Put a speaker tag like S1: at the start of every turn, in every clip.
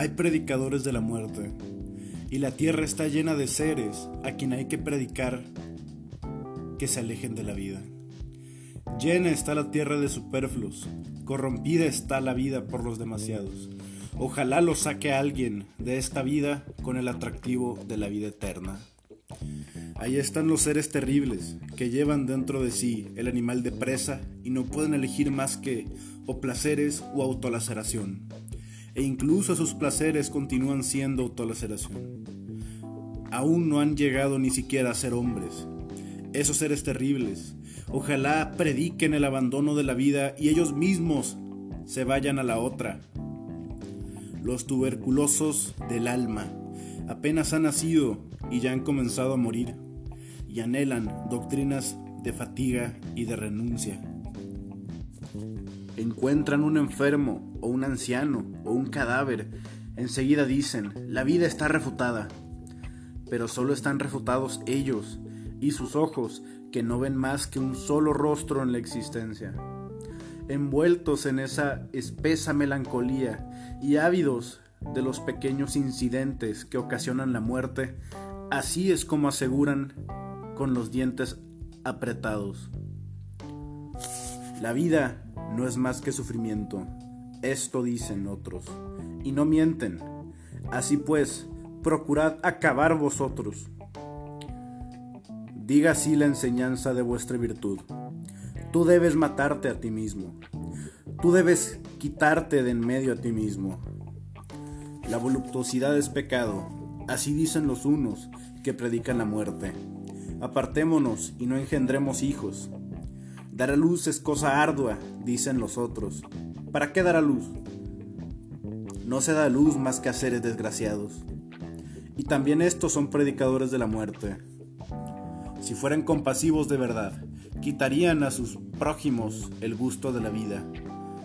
S1: Hay predicadores de la muerte, y la tierra está llena de seres a quien hay que predicar que se alejen de la vida. Llena está la tierra de superfluos, corrompida está la vida por los demasiados. Ojalá lo saque alguien de esta vida con el atractivo de la vida eterna. Ahí están los seres terribles que llevan dentro de sí el animal de presa y no pueden elegir más que o placeres o autolaceración e incluso sus placeres continúan siendo autolaceración. Aún no han llegado ni siquiera a ser hombres. Esos seres terribles, ojalá prediquen el abandono de la vida y ellos mismos se vayan a la otra. Los tuberculosos del alma apenas han nacido y ya han comenzado a morir y anhelan doctrinas de fatiga y de renuncia encuentran un enfermo o un anciano o un cadáver, enseguida dicen, la vida está refutada. Pero solo están refutados ellos y sus ojos, que no ven más que un solo rostro en la existencia. Envueltos en esa espesa melancolía y ávidos de los pequeños incidentes que ocasionan la muerte, así es como aseguran con los dientes apretados. La vida no es más que sufrimiento. Esto dicen otros. Y no mienten. Así pues, procurad acabar vosotros. Diga así la enseñanza de vuestra virtud. Tú debes matarte a ti mismo. Tú debes quitarte de en medio a ti mismo. La voluptuosidad es pecado. Así dicen los unos que predican la muerte. Apartémonos y no engendremos hijos Dar a luz es cosa ardua, dicen los otros. ¿Para qué dar a luz? No se da luz más que a seres desgraciados. Y también estos son predicadores de la muerte. Si fueran compasivos de verdad, quitarían a sus prójimos el gusto de la vida.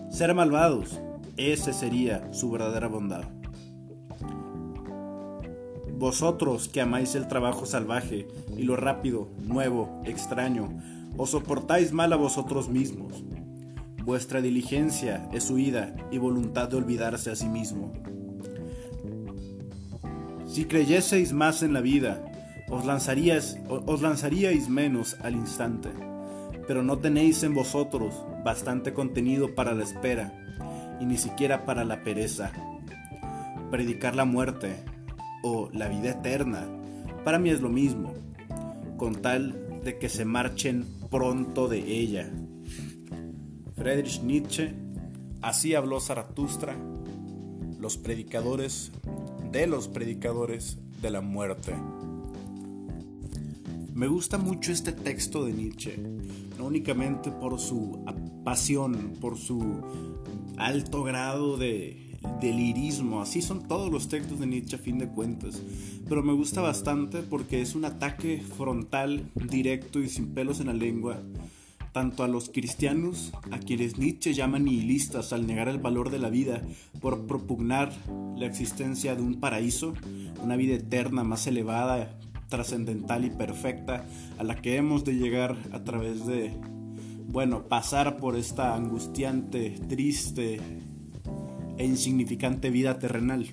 S1: Ser malvados, ese sería su verdadera bondad. Vosotros que amáis el trabajo salvaje y lo rápido, nuevo, extraño, os soportáis mal a vosotros mismos. Vuestra diligencia es huida y voluntad de olvidarse a sí mismo. Si creyeseis más en la vida, os, lanzaríais, os lanzaríais menos al instante, pero no tenéis en vosotros bastante contenido para la espera y ni siquiera para la pereza. Predicar la muerte o la vida eterna, para mí es lo mismo, con tal de que se marchen pronto de ella. Friedrich Nietzsche, así habló Zaratustra, los predicadores de los predicadores de la muerte. Me gusta mucho este texto de Nietzsche, no únicamente por su pasión, por su alto grado de delirismo, así son todos los textos de Nietzsche a fin de cuentas, pero me gusta bastante porque es un ataque frontal, directo y sin pelos en la lengua, tanto a los cristianos, a quienes Nietzsche llama nihilistas al negar el valor de la vida por propugnar la existencia de un paraíso, una vida eterna más elevada, trascendental y perfecta a la que hemos de llegar a través de, bueno, pasar por esta angustiante, triste, e insignificante vida terrenal.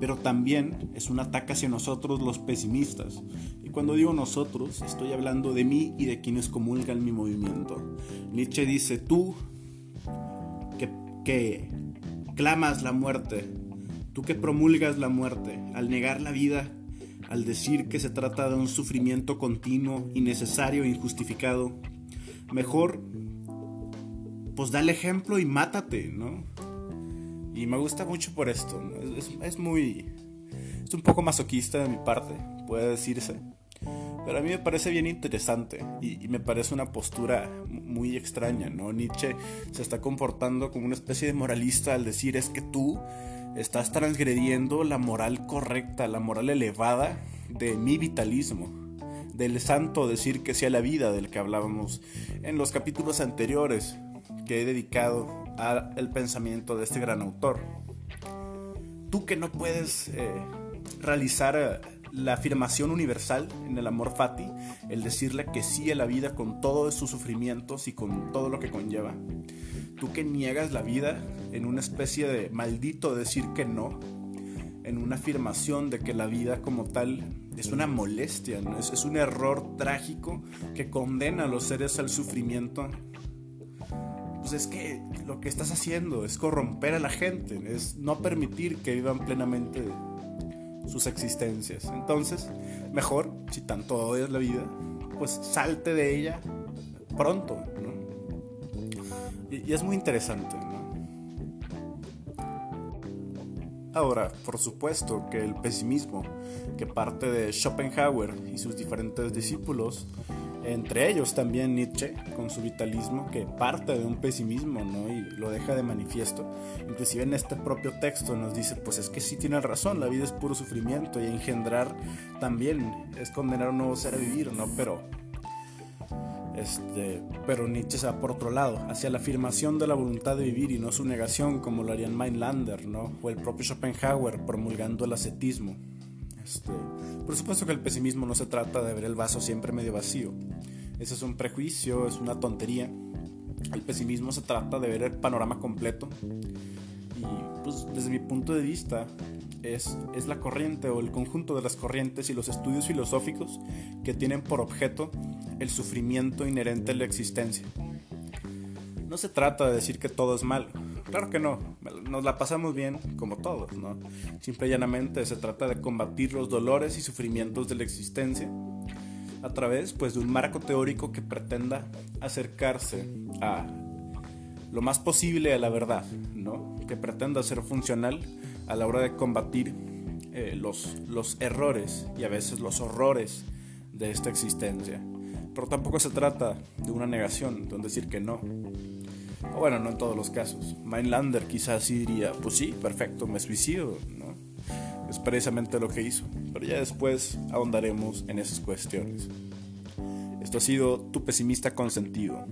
S1: Pero también es un ataque hacia nosotros los pesimistas. Y cuando digo nosotros, estoy hablando de mí y de quienes comulgan mi movimiento. Nietzsche dice, tú que, que clamas la muerte, tú que promulgas la muerte, al negar la vida, al decir que se trata de un sufrimiento continuo, innecesario e injustificado, mejor pues da el ejemplo y mátate, ¿no? Y me gusta mucho por esto. Es, muy... Es un poco masoquista de mi parte, puede decirse. Pero a mí me parece bien interesante y, me parece una postura muy extraña, ¿no? Nietzsche se está comportando como una especie de moralista al decir es que tú estás transgrediendo la moral correcta, la moral elevada de mi vitalismo, del santo decir que sea la vida del que hablábamos en los capítulos anteriores que he dedicado al pensamiento de este gran autor. Tú que no puedes eh, realizar eh, la afirmación universal en el amor fati, el decirle que sí a la vida con todos sus sufrimientos y con todo lo que conlleva. Tú que niegas la vida en una especie de maldito decir que no, en una afirmación de que la vida como tal es una molestia, ¿no? es, es un error trágico que condena a los seres al sufrimiento, pues es que lo que estás haciendo es corromper a la gente, es no permitir que vivan plenamente sus existencias. Entonces, mejor, si tanto odias la vida, pues salte de ella pronto, y, es muy interesante, Ahora, por supuesto que el pesimismo que parte de Schopenhauer y sus diferentes discípulos, entre ellos también Nietzsche, con su vitalismo, que parte de un pesimismo, ¿no? Y lo deja de manifiesto. Inclusive en este propio texto nos dice, pues es que sí tiene razón, la vida es puro sufrimiento y engendrar también es condenar a un nuevo ser a vivir, ¿no? Pero este, pero Nietzsche se va por otro lado, hacia la afirmación de la voluntad de vivir y no su negación, como lo harían Mainlander, ¿no? o el propio Schopenhauer promulgando el ascetismo. Este, por supuesto que el pesimismo no se trata de ver el vaso siempre medio vacío. Ese es un prejuicio, es una tontería. El pesimismo se trata de ver el panorama completo. Y pues desde mi punto de vista, es, es, la corriente o el conjunto de las corrientes y los estudios filosóficos que tienen por objeto el sufrimiento inherente a la existencia. No se trata de decir que todo es malo, claro que no, nos la pasamos bien como todos, ¿no? Simple y llanamente se trata de combatir los dolores y sufrimientos de la existencia a través pues, de un marco teórico que pretenda acercarse a lo más posible a la verdad, ¿no? que pretenda ser funcional a la hora de combatir eh, los, los errores y a veces los horrores de esta existencia. Pero tampoco se trata de una negación, de decir que no. O bueno, no en todos los casos. Mainlander quizás sí diría, pues sí, perfecto, me suicido, ¿no? Es precisamente lo que hizo. Pero ya después ahondaremos en esas cuestiones. Esto ha sido Tu Pesimista Consentido.